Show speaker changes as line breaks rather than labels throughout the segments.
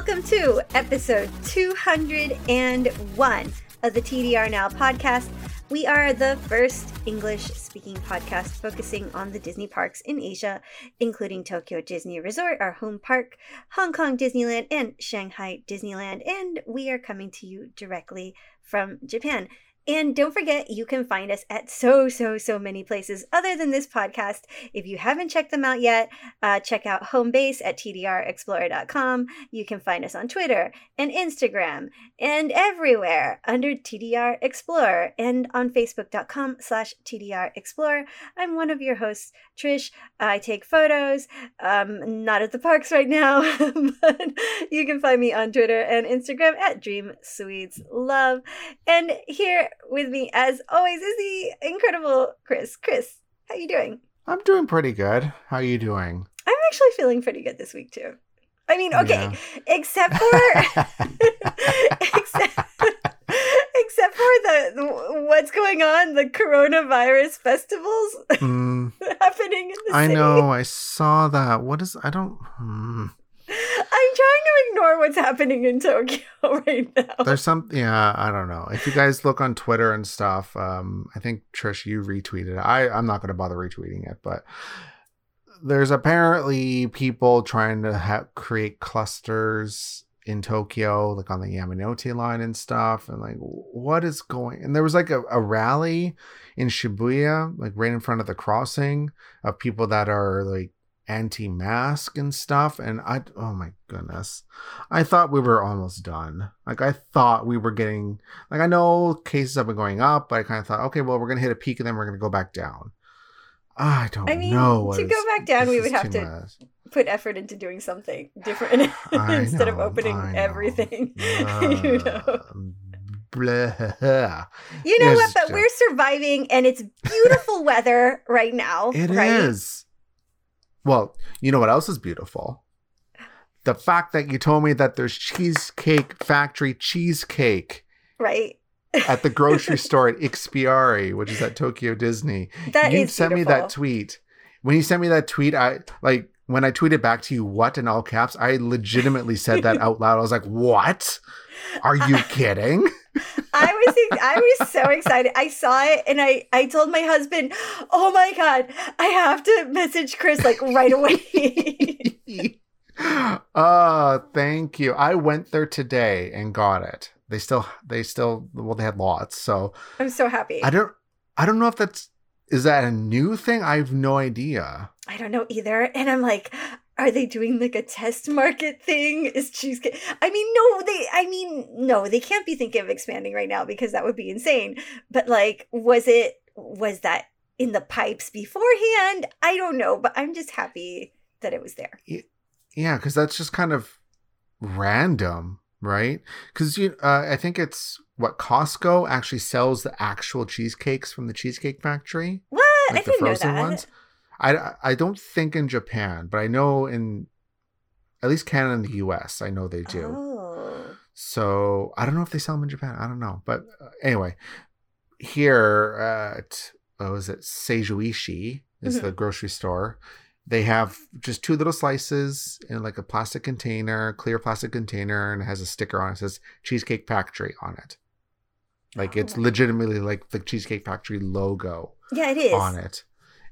Welcome to episode 201 of the TDR Now podcast. We are the first English speaking podcast focusing on the Disney parks in Asia, including Tokyo Disney Resort, our home park, Hong Kong Disneyland, and Shanghai Disneyland. And we are coming to you directly from Japan. And don't forget, you can find us at so, so, so many places other than this podcast. If you haven't checked them out yet, uh, check out home base at tdrexplorer.com. You can find us on Twitter and Instagram and everywhere under TDR Explorer and on facebook.com slash TDR Explorer. I'm one of your hosts, Trish. I take photos, um, not at the parks right now, but you can find me on Twitter and Instagram at Dream Sweets Love. And here with me, as always, is the incredible Chris. Chris, how you doing?
I'm doing pretty good. How are you doing?
I'm actually feeling pretty good this week too. I mean, okay, yeah. except for except, except for the, the, what's going on, the coronavirus festivals mm. happening in the
I
city.
know, I saw that. What is I don't hmm.
I'm trying to ignore what's happening in Tokyo right now.
There's some, yeah, I don't know. If you guys look on Twitter and stuff, um, I think Trish, you retweeted it. I, I'm not going to bother retweeting it, but there's apparently people trying to ha- create clusters in Tokyo, like on the Yamanote line and stuff. And like, what is going? And there was like a, a rally in Shibuya, like right in front of the crossing, of people that are like anti-mask and stuff and i oh my goodness i thought we were almost done like i thought we were getting like i know cases have been going up but i kind of thought okay well we're gonna hit a peak and then we're gonna go back down i don't I mean, know
to go back down we would have to much. put effort into doing something different instead know, of opening everything you know Blah. You know what? But just... we're surviving, and it's beautiful weather right now.
It
right?
is. Well, you know what else is beautiful? The fact that you told me that there's Cheesecake Factory cheesecake.
Right.
At the grocery store at Ikspiari, which is at Tokyo Disney.
That
you sent me that tweet. When you sent me that tweet, I like when I tweeted back to you what in all caps, I legitimately said that out loud. I was like, "What? Are you kidding?"
I was I was so excited. I saw it and I I told my husband, "Oh my god, I have to message Chris like right away."
uh, thank you. I went there today and got it. They still they still well they had lots, so
I'm so happy.
I don't I don't know if that's is that a new thing? I have no idea.
I don't know either. And I'm like, are they doing like a test market thing? Is cheesecake? I mean, no, they. I mean, no, they can't be thinking of expanding right now because that would be insane. But like, was it? Was that in the pipes beforehand? I don't know, but I'm just happy that it was there.
Yeah, because that's just kind of random, right? Because you, uh, I think it's what Costco actually sells the actual cheesecakes from the Cheesecake Factory.
What? Like I didn't know that. Ones.
I, I don't think in Japan, but I know in at least Canada and the US, I know they do. Oh. So I don't know if they sell them in Japan. I don't know. But uh, anyway, here at, what was it, Seijo Ishii is mm-hmm. the grocery store. They have just two little slices in like a plastic container, clear plastic container, and it has a sticker on it. it says Cheesecake Factory on it. Like oh. it's legitimately like the Cheesecake Factory logo.
Yeah, it is.
On it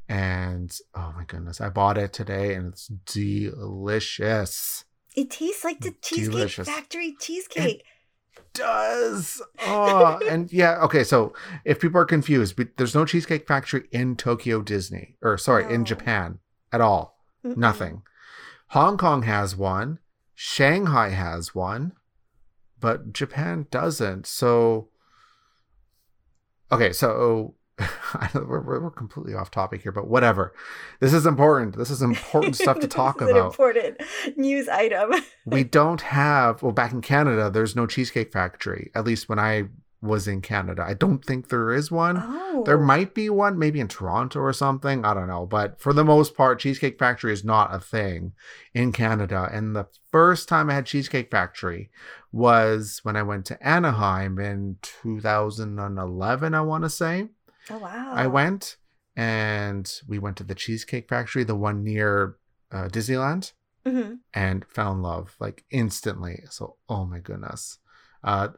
and oh my goodness, I bought it today and it's delicious.
It tastes like the Cheesecake delicious. Factory cheesecake.
It does. Oh, and yeah, okay, so if people are confused, there's no Cheesecake Factory in Tokyo Disney or sorry, no. in Japan at all. Mm-mm. Nothing. Hong Kong has one, Shanghai has one, but Japan doesn't. So Okay, so we're, we're completely off topic here, but whatever. This is important. This is important stuff to talk about.
Important news item.
we don't have well back in Canada. There's no cheesecake factory. At least when I was in Canada, I don't think there is one.
Oh,
There might be one, maybe in Toronto or something. I don't know. But for the most part, Cheesecake Factory is not a thing in Canada. And the first time I had Cheesecake Factory was when I went to Anaheim in 2011, I want to say.
Oh wow.
I went and we went to the Cheesecake Factory, the one near uh, Disneyland,
hmm
and fell in love like instantly. So, oh my goodness. Uh,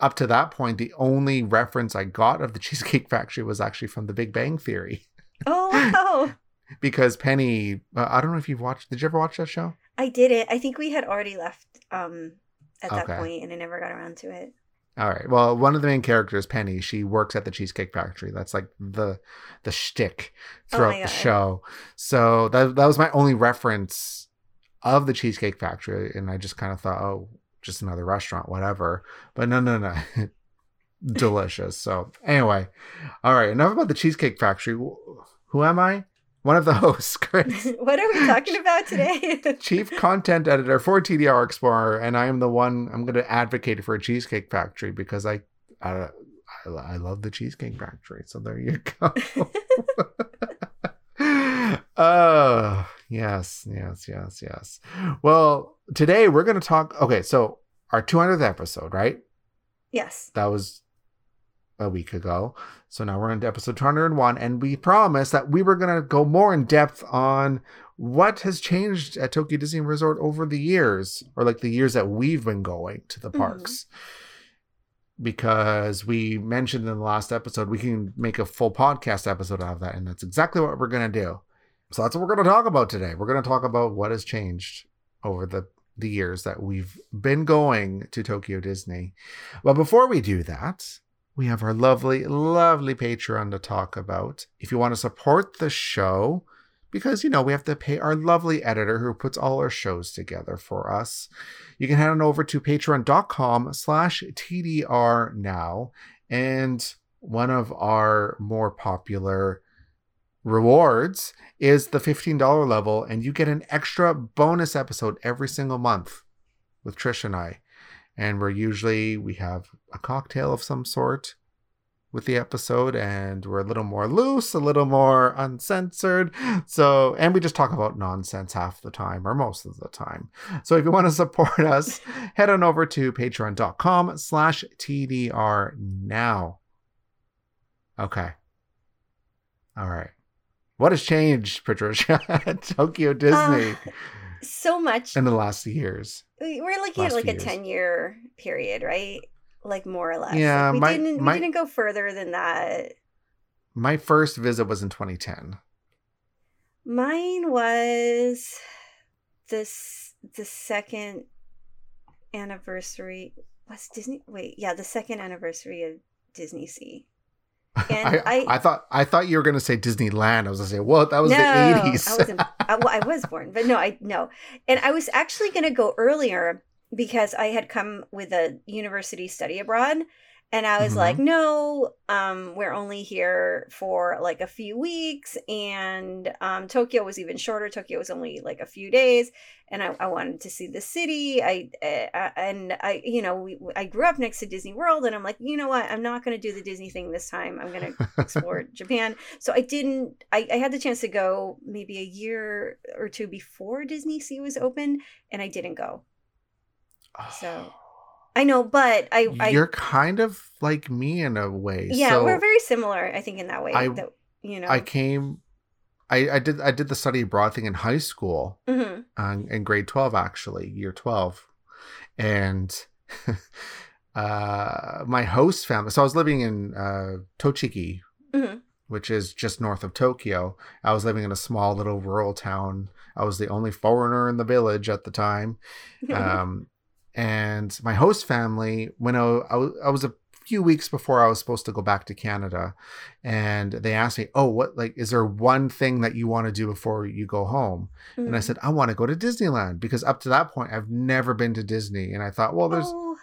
up to that point, the only reference I got of the Cheesecake Factory was actually from The Big Bang Theory
Oh wow.
because Penny. Uh, I don't know if you've watched. Did you ever watch that show?
I did it. I think we had already left um at that point, and I never got around to it.
All right. Well, one of the main characters, Penny, she works at the Cheesecake Factory. That's like the the shtick
Oh
throughout
my
the show. So that that was my only reference of the Cheesecake Factory, and I just kind of thought, oh, just another restaurant, whatever. But no, no, no, delicious. So anyway, all right. Enough about the Cheesecake Factory. Who am I? One of the hosts, Chris.
what are we talking about today?
Chief Content Editor for TDR Explorer, and I am the one I'm going to advocate for a Cheesecake Factory because I, I, I, I love the Cheesecake Factory. So there you go. Oh, yes, yes, yes, yes. Well, today we're going to talk. Okay, so our 200th episode, right?
yes.
That was a week ago. So now we're into episode 201, and we promised that we were going to go more in depth on what has changed at Tokyo Disney Resort over the years, or like the years that we've been going to the
Mhm.
parks. Because we mentioned in the last episode, we can make a full podcast episode out of that, and that's exactly what we're going to do. So that's what we're going to talk about today. We're going to talk about what has changed over the the years that we've been going to Tokyo Disney. But before we do that, we have our lovely, lovely Patreon to talk about. If you want to support the show, because you know we have to pay our lovely editor who puts all our shows together for us, you can head on over to patreon.com slash TDR now. And one of our more popular rewards is the $15 level, and you get an extra bonus episode every single month with Trish and I. And we're usually we have a cocktail of some sort with the episode, and we're a little more loose, a little more uncensored. So, and we just talk about nonsense half the time, or most of the time. So, if you want to support us, head on over to patreon.com slash TDR now. Okay. All right. What has changed, Patricia, at Tokyo Disney
Uh, so much.
in the last years?
We- We're looking at like a
years.
10 year period, right? Like more or less.
Yeah,
Like, we
my-
didn't
my-
we didn't go further than that.
My first visit was in 2010.
Mine was this the second anniversary was Disney wait, yeah, the second anniversary of Disney Sea. And
I, I,
I-
thought I thought you were going to say Disneyland. I was going to say, well, that was
no,
the 80s.
I wasn't I, well, I was born, but no, I no. And I was actually gonna go earlier because I had come with a university study abroad and I was
Mhm.
like, no, um, we're only here for like a few weeks, and um, Tokyo was even shorter. Tokyo was only like a few days, and I, I wanted to see the city. I uh, and I, you know, we, I grew up next to Disney World, and I'm like, you know what? I'm not going to do the Disney thing this time. I'm going to explore Japan. So I didn't. I, I had the chance to go maybe a year or two before Disney Sea was open, and I didn't go. So I know, but I, I
You're kind of like me in a way.
yeah,
so
we're very similar. I think in that way.
I-
that you know.
I came. I, I did I did the study abroad thing in high school,
Mhm.
um, in grade 12 actually year 12 and uh my host family so i was living in uh tochigi
Mhm.
which is just north of tokyo i was living in a small little rural town i was the only foreigner in the village at the time um and my host family when I, I, was, I was a few weeks before i was supposed to go back to canada and they asked me oh what like is there one thing that you want to do before you go home and I
Mhm.
said, I want to go to Disneyland because up to that point, I've never been to Disney. And I thought, well, there's
Oh,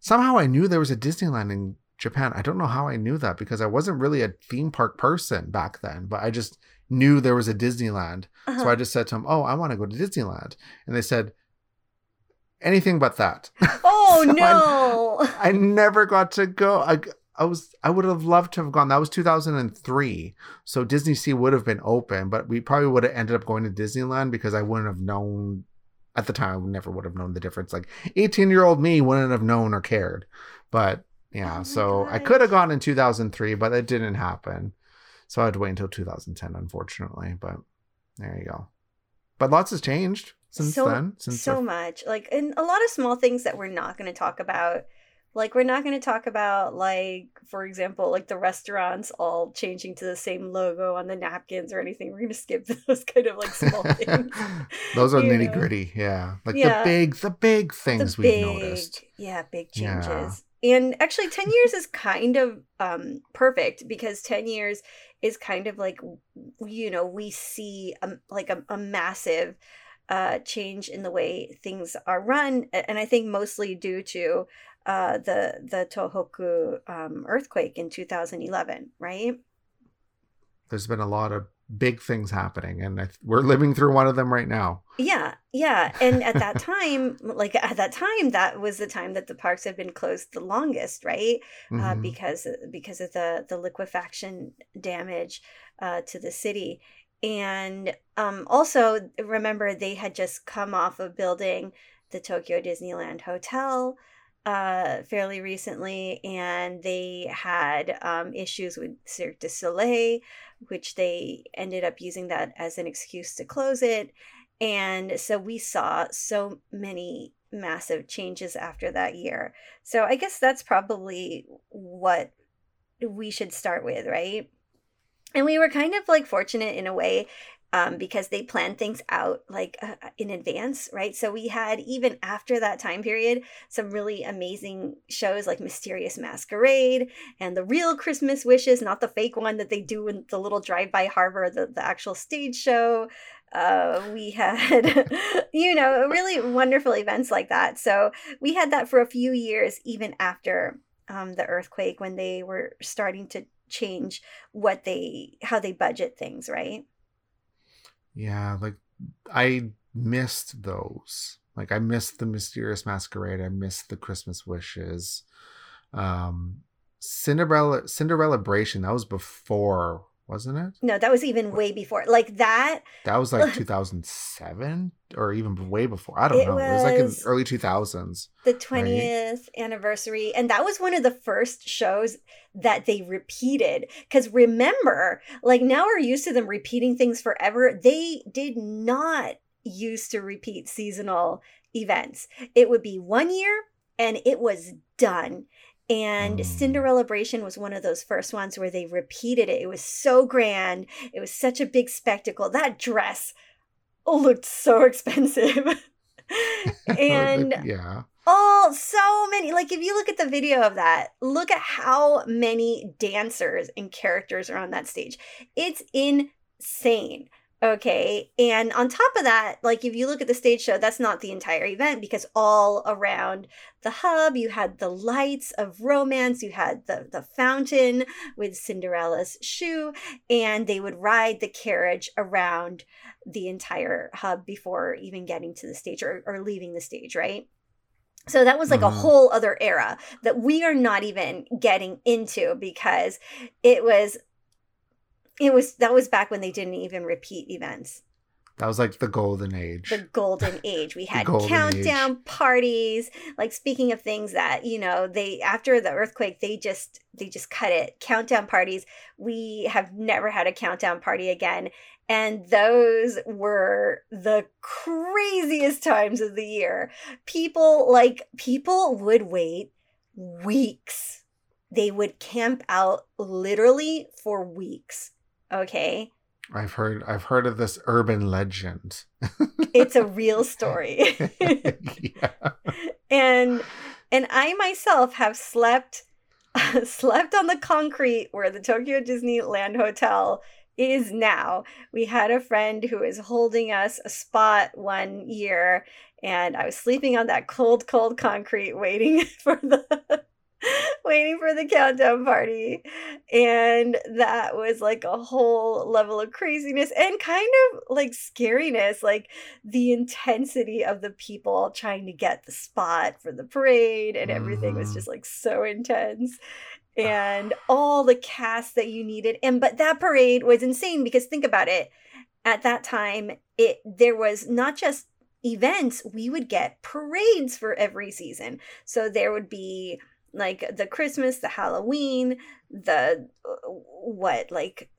somehow I knew there was a Disneyland in Japan. I don't know how I knew that because I wasn't really a theme park person back then, but I just knew there was a Disneyland. Uh-huh. So I just said to them, "Oh, I want to go to Disneyland," and they said, "Anything but that."
Oh so no!
I, I, never got to go. I I was I would have loved to have gone. That was 2003, so Disney Sea would have been open, but we probably would have ended up going to Disneyland because I wouldn't have known at the time. I never would have known the difference. Like 18 year old me wouldn't have known or cared. But yeah, oh so gosh. I could have gone in 2003, but it didn't happen. So I had to wait until 2010, unfortunately. But there you go. But lots has changed since
so,
then. Since
so much, like, and a lot of small things that we're not going to talk about like we're not going to talk about like for example like the restaurants all changing to the same logo on the napkins or anything we're going to skip those kind of like small things
those are nitty gritty yeah like yeah. the big the big things the we've noticed
yeah big changes yeah. and actually 10 years is kind of um perfect because 10 years is kind of like you know we see a, like a, a massive uh change in the way things are run and i think mostly due to uh, the the Tohoku um, earthquake in 2011, right?
There's been a lot of big things happening, and th- we're living through one of them right now.
Yeah, yeah, and at that time, like at that time, that was the time that the parks had been closed the longest, right? Uh, mm-hmm. Uh, because because of the the liquefaction damage uh, to the city. And um, also, remember, they had just come off of building the Tokyo Disneyland Hotel uh, fairly recently, and they had um, issues with Cirque du Soleil, which they ended up using that as an excuse to close it. And so we saw so many massive changes after that year. So I guess that's probably what we should start with, right? And we were kind of like fortunate in a way um, because they planned things out like uh, uh, in advance, right? So we had even after that time period some really amazing shows like Mysterious Masquerade and the real Christmas Wishes, not the fake one that they do in the little drive-by harbor, the, the actual stage show. Uh, we had, you know, really wonderful events like that. So we had that for a few years, even after um, the earthquake, when they were starting to change what they, how they budget things, right?
Yeah, like I missed those. Like I missed the mysterious masquerade. I missed the Christmas wishes. Um Cinderella Cinderellabration, that was before, wasn't it?
No, that was even way before. Like that
That was like 2007 or even way before. I don't it know. it was like in early 2000s.
The 20th right? anniversary and that was one of the first shows that they repeated. Because remember, like now we're used to them repeating things forever. They did not used to repeat seasonal events. It would be one year and it was done. And mm. Cinderellabration was one of those first ones where they repeated it. It was so grand. It was such a big spectacle. That dress looked so expensive. and
yeah.
Oh, so many. Like, if you look at the video of that, look at how many dancers and characters are on that stage. It's insane. Okay. And on top of that, like, if you look at the stage show, that's not the entire event because all around the hub, you had the lights of romance, you had the, the fountain with Cinderella's shoe, and they would ride the carriage around the entire hub before even getting to the stage or, or leaving the stage, right? So that was like mm-hmm. a whole other era that we are not even getting into because it was it was that was back when they didn't even repeat events.
That was like the golden age.
The golden age. We had countdown age. parties. Like speaking of things that, you know, they after the earthquake, they just they just cut it. Countdown parties. We have never had a countdown party again. And those were the craziest times of the year. People, like, people would wait weeks. They would camp out literally for weeks. Okay.
I've heard I've heard of this urban legend.
it's a real story. yeah. And and I myself have slept slept on the concrete where the Tokyo Disneyland Hotel is now. We had a friend who was holding us a spot one year, and I was sleeping on that cold, cold concrete waiting for the waiting for the countdown party. And that was like a whole level of craziness and kind of like scariness, like the intensity of the people trying to get the spot for the parade and everything was
Mhm.
just like so intense. And all the cast that you needed. And but that parade was insane because think about it. At that time, it there was not just events, we would get parades for every season. So there would be like the Christmas, the Halloween, the what, like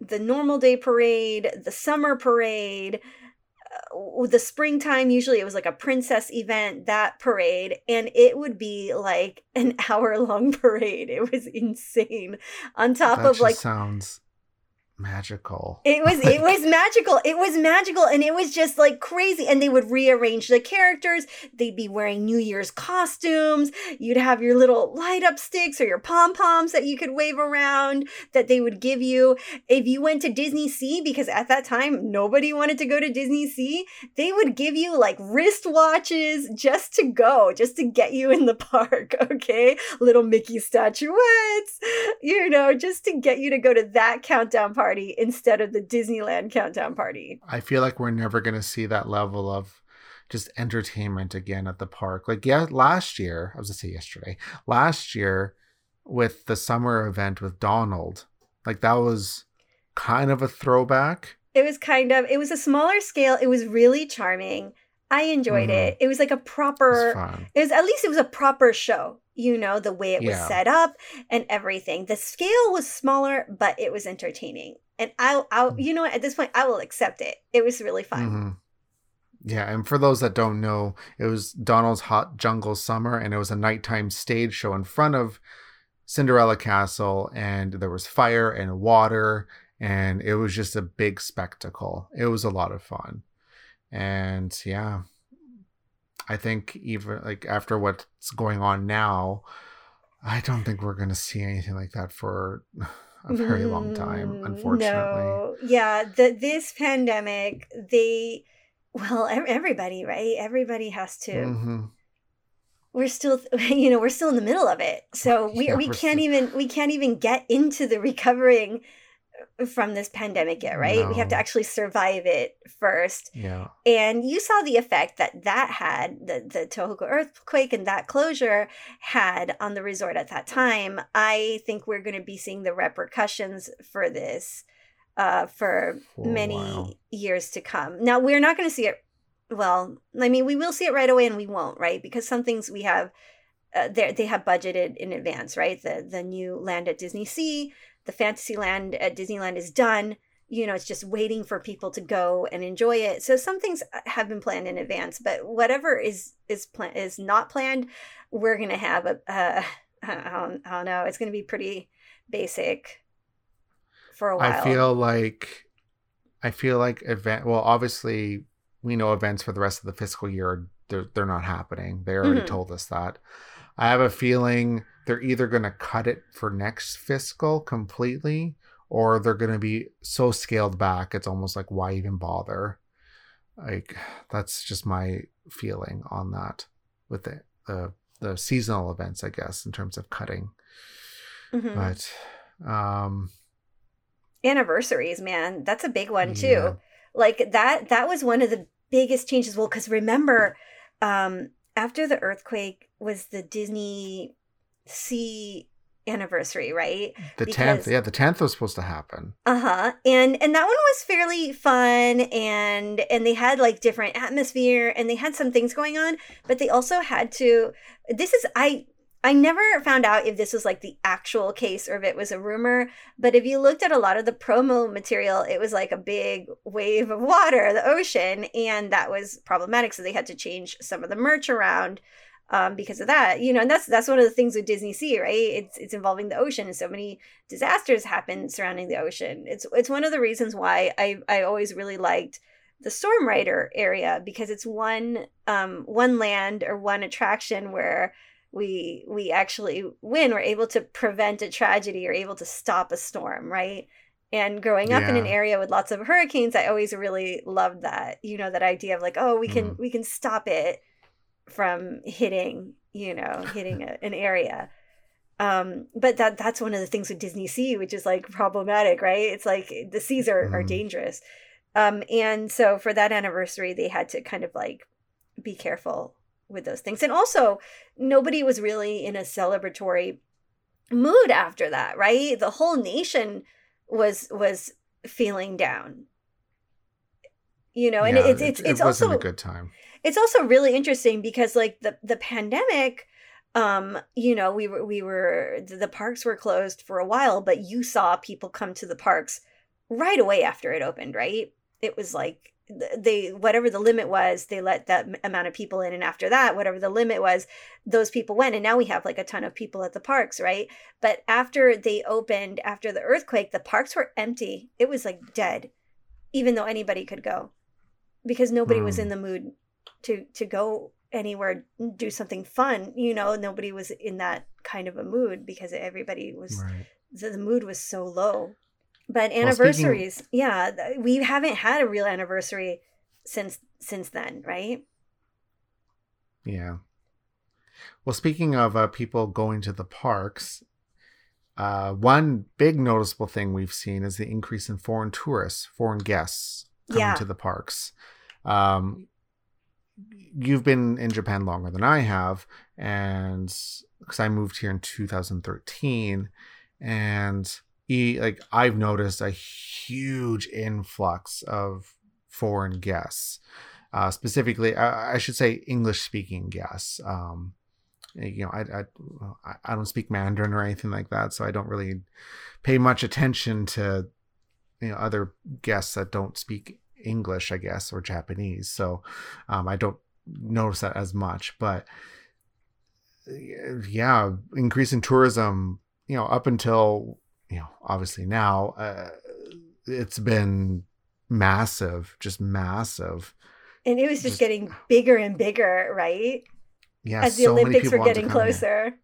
the normal day parade, the summer parade, uh, the springtime. Usually it was like a princess event, that parade, and it would be like an hour long parade. It was insane. On top
that
of like
sounds magical.
it was it was magical. It was magical and it was just like crazy. And they would rearrange the characters. They'd be wearing New Year's costumes. You'd have your little light up sticks or your pom-poms that you could wave around that they would give you. If you went to Disney Sea, because at that time nobody wanted to go to Disney Sea, they would give you like wristwatches just to go, just to get you in the park. Okay. Little Mickey statuettes, you know, just to get you to go to that countdown party instead of the Disneyland countdown party.
I feel like we're never going to see that level of just entertainment again at the park. Like, yeah, last year, I was going to say yesterday, last year with the summer event with Donald, like that was kind of a throwback.
It was kind of, it was a smaller scale. It was really charming. I enjoyed
Mhm.
it. It was like a
It was
proper, it was at least it was a proper show, you know, the way it was set up and everything. The scale was smaller, but it was entertaining. And I'll, I'll,
Mm.
you know at this point, I will accept it. It was really fun.
Mhm. Yeah, and for those that don't know, it was Donald's Hot Jungle Summer, and it was a nighttime stage show in front of Cinderella Castle, and there was fire and water, and it was just a big spectacle. It was a lot of fun, and yeah, I think even like after what's going on now, I don't think we're gonna see anything like that for a very long time,
Mm,
unfortunately.
No. Yeah, the this pandemic, they well, everybody, right? Everybody has to.
hmm
We're still, you know, we're still in the middle of it, so we
Yeah,
we can't
still-
even we can't even get into the recovering from this pandemic yet, right? We have to actually survive it first.
Yeah.
And you saw the effect that that had, the, the Tohoku earthquake and that closure had on the resort at that time. I think we're going to be seeing the repercussions for this uh, for
For
many years to come. Now, we're not going to see it. Well, I mean, we will see it right away and we won't, right? Because some things we have. Uh, they they have budgeted in advance, right? The the new land at Disney Sea, the Fantasyland at Disneyland is done you know it's just waiting for people to go and enjoy it so some things uh, have been planned in advance but whatever is is plan is not planned we're gonna have a uh, I, don't, I don't know it's gonna be pretty basic for a while
I feel like I feel like event well obviously we know events for the rest of the fiscal year they're they're not happening. They already
Mhm.
told us that. I have a feeling they're either going to cut it for next fiscal completely or they're going to be so scaled back it's almost like why even bother. Like that's just my feeling on that with the the, the seasonal events I guess in terms of cutting.
Mhm.
But um
anniversaries man that's a big one too
Yeah.
like that that was one of the biggest changes well because remember um after the earthquake was the disney sea anniversary right
The tenth, yeah, the tenth was supposed to happen.
uh-huh and and that one was fairly fun and and they had like different atmosphere and they had some things going on but they also had to this is i i never found out if this was like the actual case or if it was a rumor but if you looked at a lot of the promo material it was like a big wave of water the ocean and that was problematic so they had to change some of the merch around um, because of that, you know, and that's that's one of the things with Disney Sea, right? It's it's involving the ocean, and so many disasters happen surrounding the ocean. It's it's one of the reasons why I I always really liked the Storm Rider area because it's one um one land or one attraction where we we actually win. We're able to prevent a tragedy or able to stop a storm, right? And growing up in an area with lots of hurricanes, I always really loved that. You know, that idea of like, oh, we can we can stop it from hitting, you know, hitting a, an area. Um, but that that's one of the things with Disney Sea, which is like problematic, right? It's like the seas are, are
Mm.
dangerous. Um, and so for that anniversary, they had to kind of like be careful with those things. And also, nobody was really in a celebratory mood after that, right? The whole nation was was feeling down. You know, and
Yeah,
it's
it-
it's
it
it's
wasn't
also
a good time.
It's also really interesting because like the the pandemic um you know we were we were the parks were closed for a while but you saw people come to the parks right away after it opened right? It was like they whatever the limit was they let that amount of people in and after that whatever the limit was those people went and now we have like a ton of people at the parks right? But after they opened after the earthquake the parks were empty. It was like dead even though anybody could go because nobody was
Hmm.
in the mood to to go anywhere do something fun you know nobody was in that kind of a mood because everybody was
Right.
the, the mood was so low but
speaking-
anniversaries yeah we haven't had a real anniversary since since then right
Yeah. Well, speaking of uh, people going to the parks, uh, one big noticeable thing we've seen is the increase in foreign tourists, foreign guests coming
Yeah.
to the parks. Um, you've been in Japan longer than I have, and because I moved here in 2013, and e- like I've noticed a huge influx of foreign guests uh, specifically, I, I should say English speaking guests. Um, you know, I, I I don't speak Mandarin or anything like that, so I don't really pay much attention to you know other guests that don't speak English, I guess, or Japanese. So um, I don't notice that as much. But yeah, increase in tourism. You know, up until you know, obviously now, uh, it's been massive, just massive.
and it was just
Just-
getting bigger and bigger right
Yeah,
as the
so
olympics were getting closer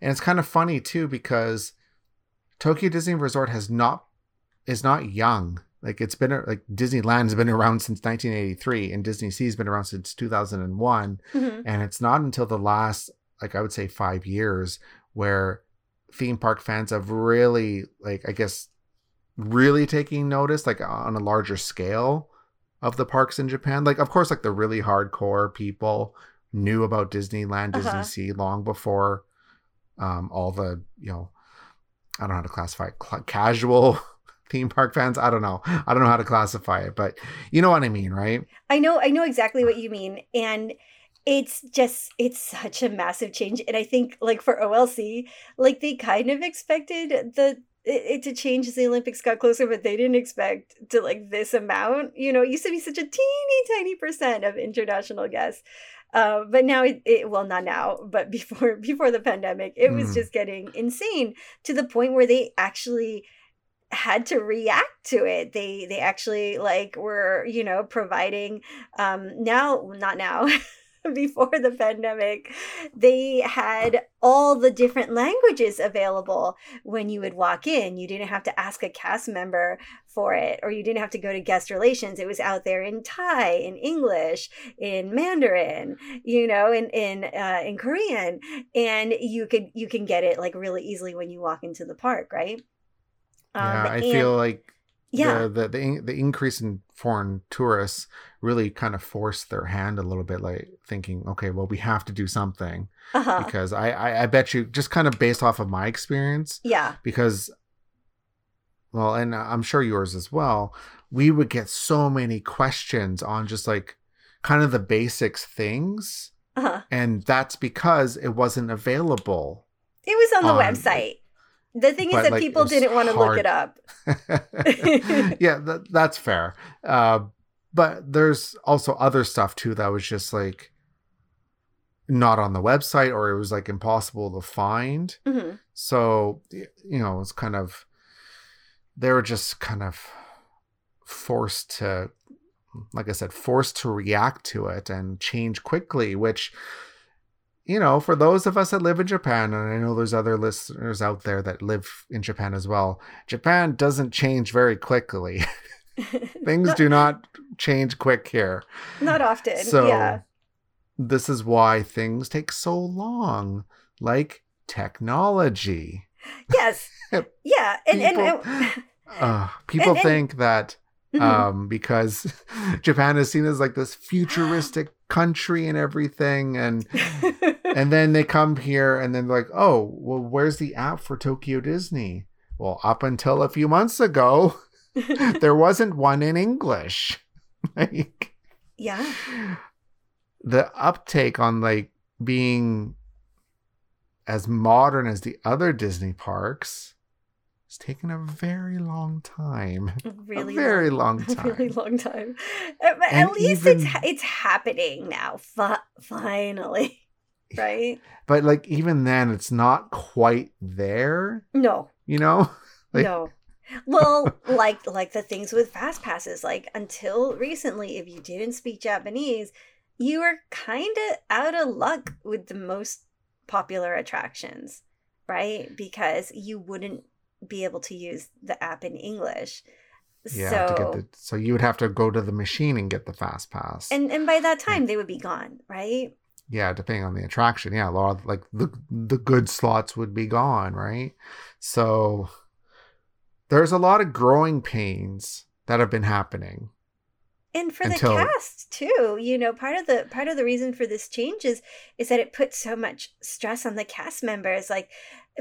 And it's kind of funny too because Tokyo Disney Resort has not is not young. Like it's been like Disneyland's been around since 1983 and Disney Sea's been around since 2001
Mhm.
and it's not until the last like I would say 5 years where theme park fans have really like I guess really taking notice like on a larger scale of the parks in Japan. Like of course like the really hardcore people knew about Disneyland, Disney
Uh-huh.
Sea long before um all the, you know, I don't know how to classify it, cl- casual theme park fans. I don't know. I don't know how to classify it, but you know what I mean, right?
I know I know exactly what you mean and it's just it's such a massive change and I think like for OLC like they kind of expected the it, to change as the Olympics got closer but they didn't expect to like this amount you know it used to be such a teeny tiny percent of international guests uh, but now it, it well not now but before before the pandemic it was
Mm.
just getting insane to the point where they actually had to react to it. They they actually like were you know providing um now not now before the pandemic they had all the different languages available when you would walk in. You didn't have to ask a cast member for it or you didn't have to go to guest relations. It was out there in thai in english in mandarin you know in in uh, in korean and you could you can get it like really easily when you walk into the park right
yeah, I
and-
feel like
yeah
the, the the the increase in foreign tourists really kind of forced their hand a little bit, like thinking, okay, well, we have to do something
uh-huh.
because I, I I bet you just kind of based off of my experience
yeah
because well, and I'm sure yours as well. We would get so many questions on just like kind of the basics things,
uh-huh.
and that's because it wasn't available.
It was on the
on-
website. The thing is that
like,
people didn't want to look it up.
yeah, that, that's fair. Uh, but there's also other stuff too that was just like not on the website or it was like impossible to find.
Mhm.
So, you know, it's kind of, they were just kind of forced to, like I said, forced to react to it and change quickly, which, you know, for those of us that live in Japan, and I know there's other listeners out there that live in Japan as well, Japan doesn't change very quickly. Things do not change quick here.
not often.
So
yeah.
this is why things take so long. Like technology.
Yes. Yeah. And, and,
People-
and
Uh, people
And- and-
think that
Mhm.
um, because Japan is seen as like this futuristic country and everything, and and then they come here and then like, oh, well, where's the app for Tokyo Disney? Well, up until a few months ago, there wasn't one in English. like
yeah.
the uptake on like being as modern as the other Disney parks has taken a very long time.
Really
a very long,
a
time.
really long time. But
And
at least it's
even-
ha- it's happening now. Fi- finally, right?
But like even then, it's not quite there.
No,
You know, Like-
no. Well, like like the things with fast passes. Like until recently, if you didn't speak Japanese, you were kind of out of luck with the most popular attractions, right? Because you wouldn't be able to use the app in English.
yeah.
so
the, so you would have to go to the machine and get the fast pass.
and and by that time they would be gone, right?
Yeah, depending on the attraction. Yeah, a lot of like the the good slots would be gone, right? So there's a lot of growing pains that have been happening.
and for
Until-
the cast too you know part of the part of the reason for this change is is that it puts so much stress on the cast members like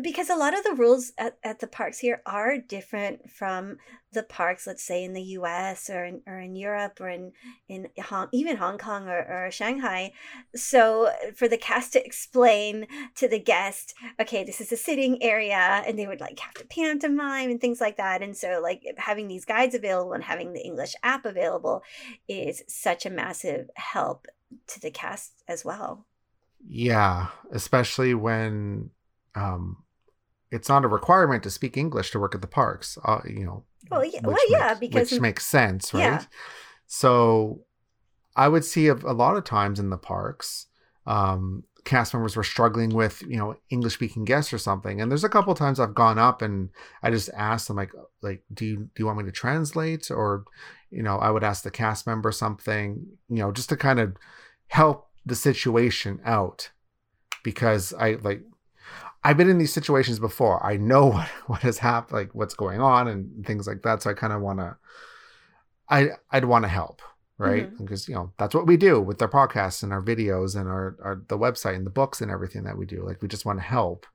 because a lot of the rules at, at the parks here are different from the parks let's say in the us or in, or in europe or in in hong, even hong kong or, or shanghai so for the cast to explain to the guest okay this is a sitting area and they would like have to pantomime and things like that and so like having these guides available and having the english app available is such a massive help to the cast as well.
Yeah, especially when um it's not a requirement to speak English to work at the parks. Uh, you know.
Well, yeah- well, yeah,
makes-
because-
which makes sense, right?
Yeah.
So I would see a, a lot of times in the parks, um, cast members were struggling with, you know, English speaking guests or something. And there's a couple times I've gone up and I just asked them like, like, do you do you want me to translate? Or, you know, I would ask the cast member something, you know, just to kind of help the situation out. Because I like I've been in these situations before. I know what, what has happened, like what's going on and things like that. So I kind of want to, I, I'd want to help, right? Mm-hmm. Because, you know, that's what we do with our podcasts and our videos and our, our, the website and the books and everything that we do. Like we just want to help.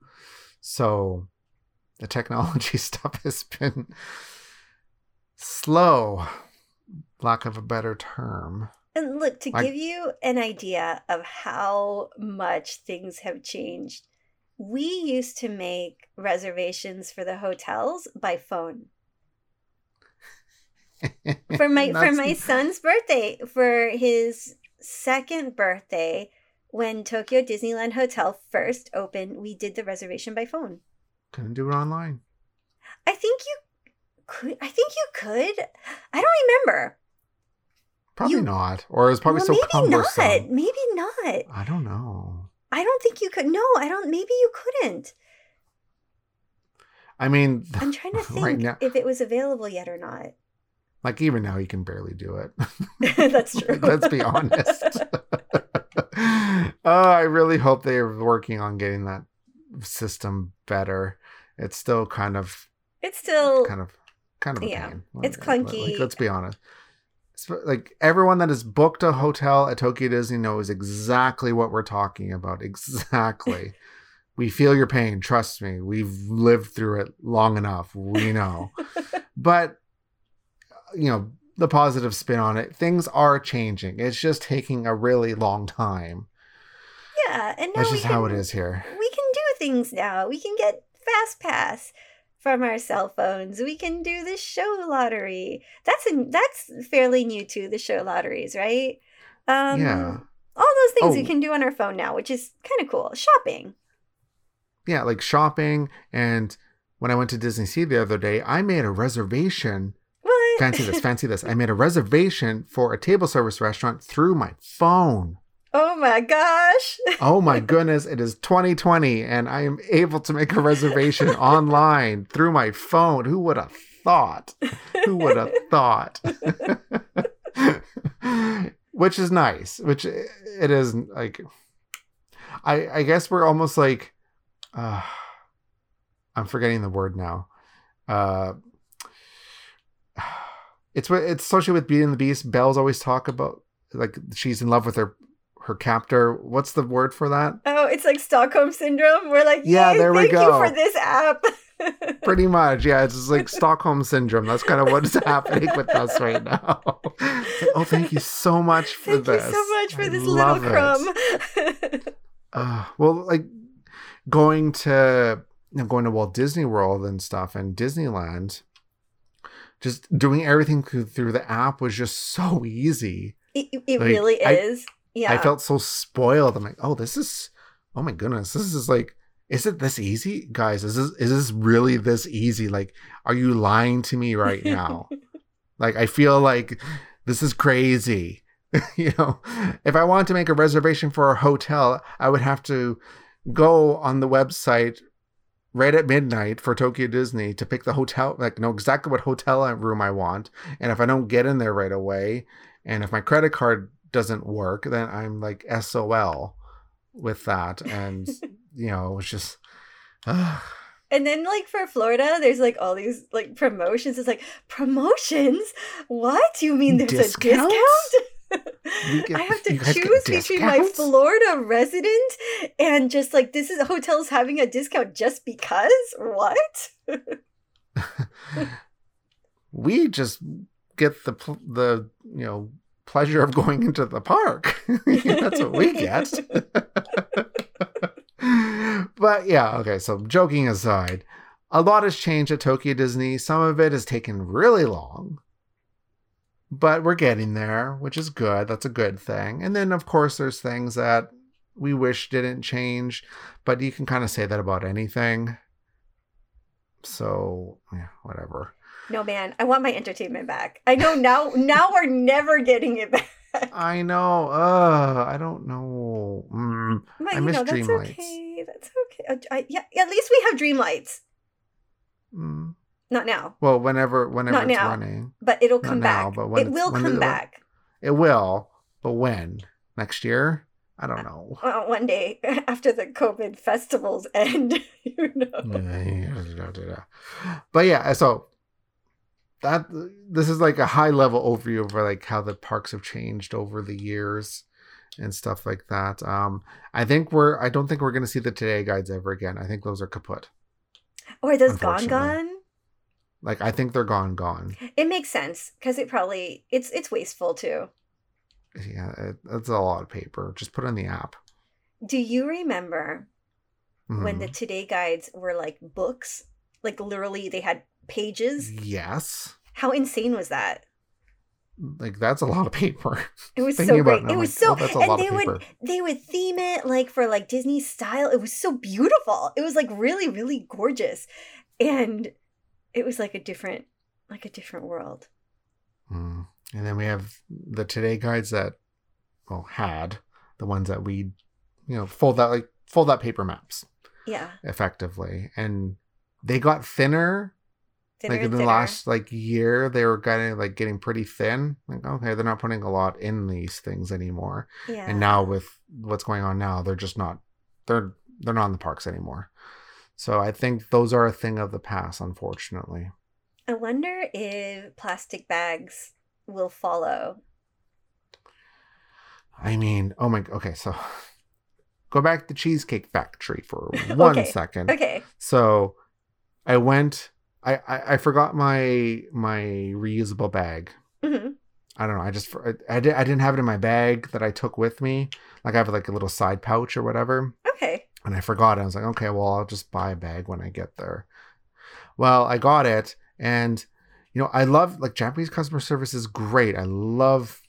So the technology stuff has been slow, lack of a better term.
And look, to
I-
give you an idea of how much things have changed, we used to make reservations for the hotels by phone. For my for my son's birthday, for his second birthday, when Tokyo Disneyland Hotel first opened, we did the reservation by phone.
Couldn't do it online.
I think you could. I think you could. I don't remember.
Probably
You-
not. Or it's probably
well,
so
maybe
cumbersome.
not. Maybe not.
I don't know.
I don't think you could. No, I don't. Maybe you couldn't.
I mean,
I'm trying to think
right now,
if it was available yet or not.
like even now, you can barely do it.
That's true.
Let's be honest. oh, I really hope they're working on getting that system better. It's still kind of,
It's still.
kind of, kind of a
Yeah,
pain.
it's
Like, like,
clunky.
let's be honest. Like everyone that has booked a hotel at Tokyo Disney knows exactly what we're talking about. Exactly. we feel your pain. Trust me. We've lived through it long enough. We know. but you know the positive spin on it things are changing it's just taking a really long time
yeah, and now
that's just how it
can-
is here
We can do things now. We can get fast pass from our cell phones. We can do the show lottery. That's a, that's fairly new too. The show lotteries, right? Um,
Yeah.
All those things we
Oh.
can do on our phone now, which is kind of cool. Shopping.
yeah like shopping and when i went to disney sea the other day i made a reservation
What?
fancy this fancy this i made a reservation for a table service restaurant through my phone
oh my gosh.
oh my goodness it is 2020 and i am able to make a reservation online through my phone who would have thought who would have thought which is nice which it is like i i guess we're almost like uh, I'm forgetting the word now. Uh, it's what it's associated with Beauty and the Beast. Belle's always talk about like she's in love with her her captor. What's the word for that?
Oh, it's like Stockholm syndrome. We're like,
Yeah,
"Yay,
there we go.
you for this app.
Pretty much, yeah. It's just like Stockholm syndrome. That's kind of what's happening with us right now. Like, oh, thank you so much for
Thank
this.
you so much for
I
this little crumb.
Uh, well, like going to you know, going to Walt Disney World and stuff and Disneyland, just doing everything through, the app was just so easy.
it it
Like,
really
I-
is. Yeah.
I felt so spoiled. I'm like, oh, this is, oh my goodness, this is like, is it this easy, guys? Is this is this really this easy? Like, are you lying to me right now? like, I feel like this is crazy. you know, if I wanted to make a reservation for a hotel, I would have to go on the website right at midnight for Tokyo Disney to pick the hotel, like know exactly what hotel room I want. And if I don't get in there right away, and if my credit card doesn't work, then I'm like SOL with that. And you know, it was just uh,
And then like for Florida, there's like all these like promotions. It's like promotions? What? You mean there's
Discounts?
a discount?
Get-
I have to
you guys get
choose between my? Florida resident and just like this is hotels having a discount just because? What?
we just get the the you know pleasure of going into the park. That's what we get. but yeah, okay. So joking aside, a lot has changed at Tokyo Disney. Some of it has taken really long, but we're getting there, which is good. That's a good thing. And then of course there's things that we wish didn't change, but you can kind of say that about anything. So yeah, whatever.
No man, I want my entertainment back. I know now now we're never getting it back.
I know. Uh, I don't know. Mm,
But
I
you
miss
know, that's
Dreamlights.
okay. That's okay. Uh, I, yeah, at least we have dream lights.
mm.
Not now,
Well, whenever whenever
Not
it's
now.
running,
but it'll come
now,
back.
but when
it will
when
come
it-
back
it will. But when next year? I don't know.
uh, one day after the COVID festivals end. you know.
but yeah, so that this is like a high level overview of like how the parks have changed over the years and stuff like that. Um, I think we're. I don't think we're going to see the today guides ever again. I think those are kaput.
Or those gone gone.
Like I think they're gone, gone.
It makes sense because it probably it's it's wasteful too.
Yeah, it, that's a lot of paper. Just put it in the app.
Do you remember when the
Mhm.
today guides were like books? Like literally, they had pages.
yes,
How insane was that?
like that's a lot of paper.
It was
Thinking
so great.
it,
It was
like,
so,
oh, that's a
and
lot
they
of paper.
would they would theme it like for like Disney style. It was so beautiful. It was like really really gorgeous, and it was like a different like a different world.
Mm. And then we have the today guides that, well, had the ones that we, you know, fold that like fold that paper maps
Yeah,
effectively, and they got thinner.
thinner
like in the
thinner.
last like year, they were getting like getting pretty thin. Like okay, they're not putting a lot in these things anymore.
yeah.
and now with what's going on now they're just not they're they're not in the parks anymore so i think those are a thing of the past unfortunately
I wonder if plastic bags will follow.
i mean oh my okay so go back to cheesecake factory for one
Okay,
second.
Okay.
so i went I, I i forgot my my reusable bag
hmm
I don't know. I just I, I, did, I didn't have it in my bag that I took with me. Like I have like a little side pouch or whatever.
Okay.
and I forgot. it. I was like, okay, well, I'll just buy a bag when I get there. Well, I got it, and you know, I love like Japanese customer service is great. I love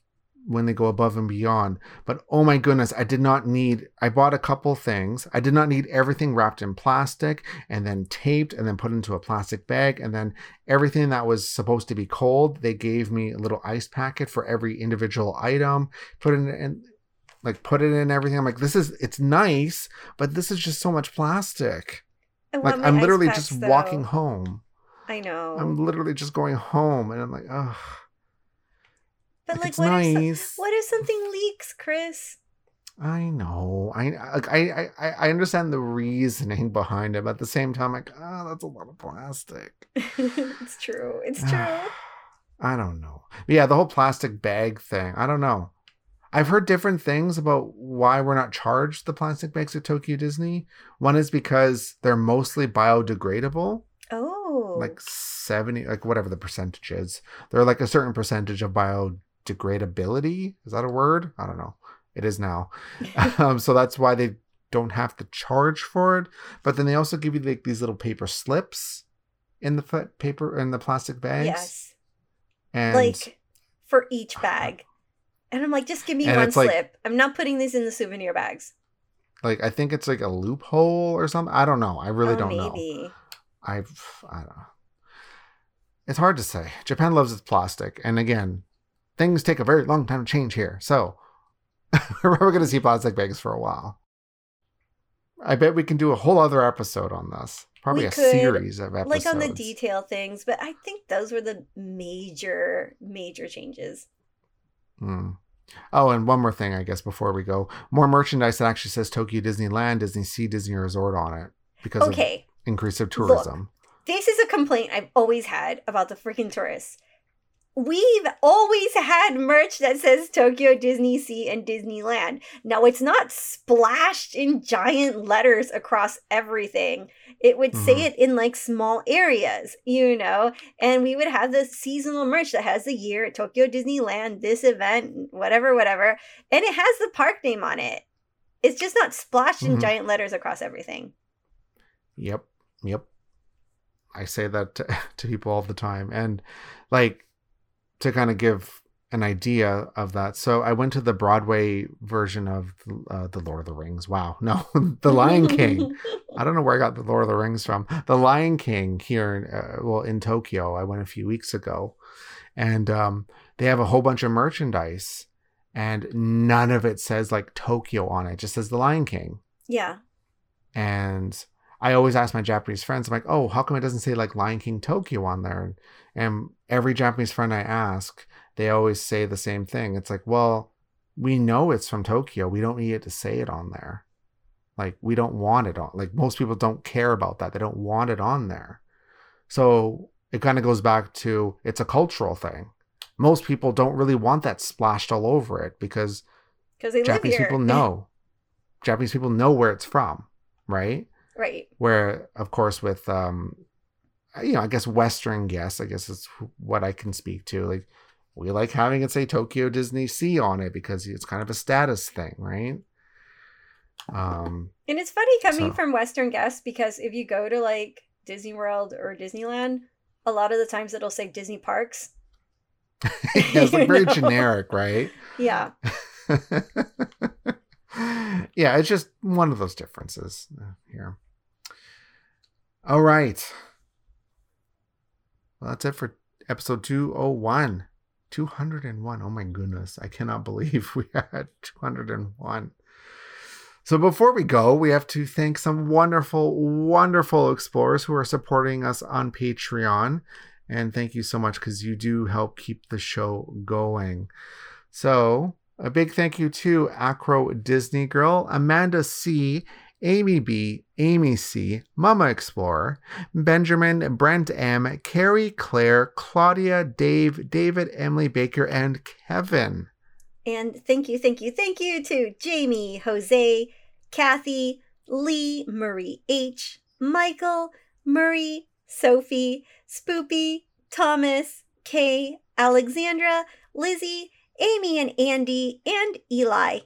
when they go above and beyond. But oh my goodness, I did not need. I bought a couple things. I did not need everything wrapped in plastic and then taped and then put into a plastic bag and then everything that was supposed to be cold. They gave me a little ice packet for every individual item. Put it in. Like put it in everything. I'm like, this is it's nice, but this is just so much plastic. Like I'm literally
packs,
just
though.
walking home.
I know.
I'm literally just going home, and I'm like, ugh.
But
like,
what, if
nice.
so- what if something leaks, Chris?
I know. I. I, I I understand the reasoning behind it, but at the same time, like, oh, that's a lot of plastic.
it's true. It's ah, true.
I don't know. But yeah, the whole plastic bag thing. I don't know. I've heard different things about why we're not charged the plastic bags at Tokyo Disney. One is because they're mostly biodegradable.
Oh.
Like 70, like whatever the percentage is. They're like a certain percentage of biodegradability. Is that a word? I don't know. It is now. um, so that's why they don't have to charge for it. But then they also give you like these little paper slips in the paper in the plastic bags.
Yes.
And
like for each bag. And I'm like, just give me one
it's like-
slip. I'm not putting these in the souvenir bags.
like I think it's like a loophole or something. I don't know. I really
oh,
don't know. I've I don't know. It's hard to say. Japan loves its plastic, and again, things take a very long time to change here. So we're probably going to see plastic bags for a while. I bet we can do a whole other episode on this. Probably
We
a
could,
series of episodes.
Like on the detail things, but I think those were the major, major changes.
Hmm. Oh, and one more thing, I guess, before we go, more merchandise that actually says Tokyo Disneyland, Disney Sea, Disney Resort on it because of
Okay.
increase of
Look.
tourism.
This is a complaint I've always had about the freaking tourists. We've always had merch that says Tokyo Disney Sea and Disneyland. Now it's not splashed in giant letters across everything. It would say
Mhm.
it in like small areas, you know, and we would have the seasonal merch that has the year at Tokyo Disneyland, this event, whatever, whatever, and it has the park name on it. It's just not splashed in
Mhm.
giant letters across everything.
Yep. Yep. I say that to, to people all the time. And like to kind of give an idea of that. So I went to the Broadway version of uh, The Lord of the Rings. Wow. No, The Lion King. I don't know where I got The Lord of the Rings from. The Lion King here uh, well, in Tokyo. I went a few weeks ago. And um, they have a whole bunch of merchandise. And none of it says like Tokyo on it. It just says The Lion King.
yeah.
And I always ask my Japanese friends, I'm like, oh, how come it doesn't say like Lion King Tokyo on there? And every Japanese friend I ask, they always say the same thing. It's like, well, we know it's from Tokyo. We don't need it to say it on there. Like, we don't want it on. Like, most people don't care about that. They don't want it on there. So it kind of goes back to it's a cultural thing. Most people don't really want that splashed all over it because Japanese people know. Japanese people know where it's from, right?
Right.
Where, of course, with um, you know, I guess Western guests, I guess is what I can speak to. Like, we like having it say Tokyo Disney Sea on it because it's kind of a status thing, right? Um,
And it's funny coming
So-
from Western guests because if you go to like Disney World or Disneyland, a lot of the times it'll say Disney Parks.
it's like very
know?
generic, right?
Yeah.
yeah, it's just one of those differences uh, here. All right. Well, that's it for episode 201. 201. Oh my goodness. I cannot believe we had 201. So before we go, we have to thank some wonderful, wonderful explorers who are supporting us on Patreon. And thank you so much because you do help keep the show going. So, a big thank you to Acro Disney Girl, Amanda C, Amy B, Amy C, Mama Explorer, Benjamin, Brent M, Carrie, Claire, Claudia, Dave, David, Emily Baker, and Kevin.
And thank you, thank you, thank you to Jamie, Jose, Kathy, Lee, Marie H, Michael, Murray, Sophie, Spoopy, Thomas, Kay, Alexandra, Lizzie, Amy and Andy, and Eli.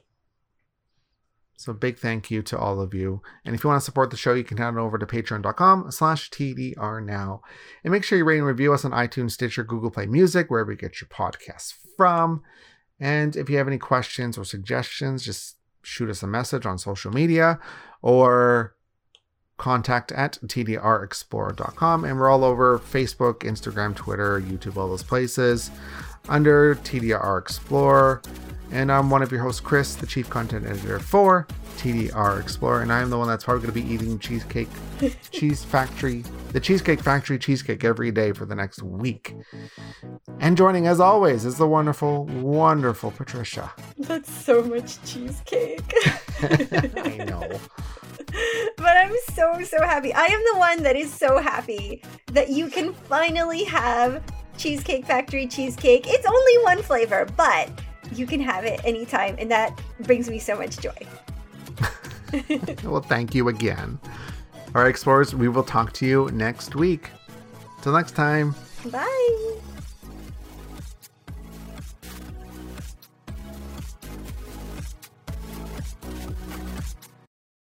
So big thank you to all of you. And if you want to support the show, you can head on over to patreon.com slash TDR now. And make sure you rate and review us on iTunes, Stitcher, Google Play Music, wherever you get your podcasts from. And if you have any questions or suggestions, just shoot us a message on social media or contact at tdrexplorer.com. And we're all over Facebook, Instagram, Twitter, YouTube, all those places under TDR Explorer. And I'm one of your hosts, Chris, the Chief Content Editor for TDR Explorer, and I am the one that's probably going to be eating cheesecake, cheese factory, the Cheesecake Factory cheesecake every day for the next week. And joining, as always, is the wonderful, wonderful Patricia.
That's so much cheesecake.
I know.
But I'm so, so happy. I am the one that is so happy that you can finally have Cheesecake Factory cheesecake. It's only one flavor, but you can have it anytime, and that brings me so much joy.
well, thank you again. All right, explorers, we will talk to you next week. Till next time.
Bye.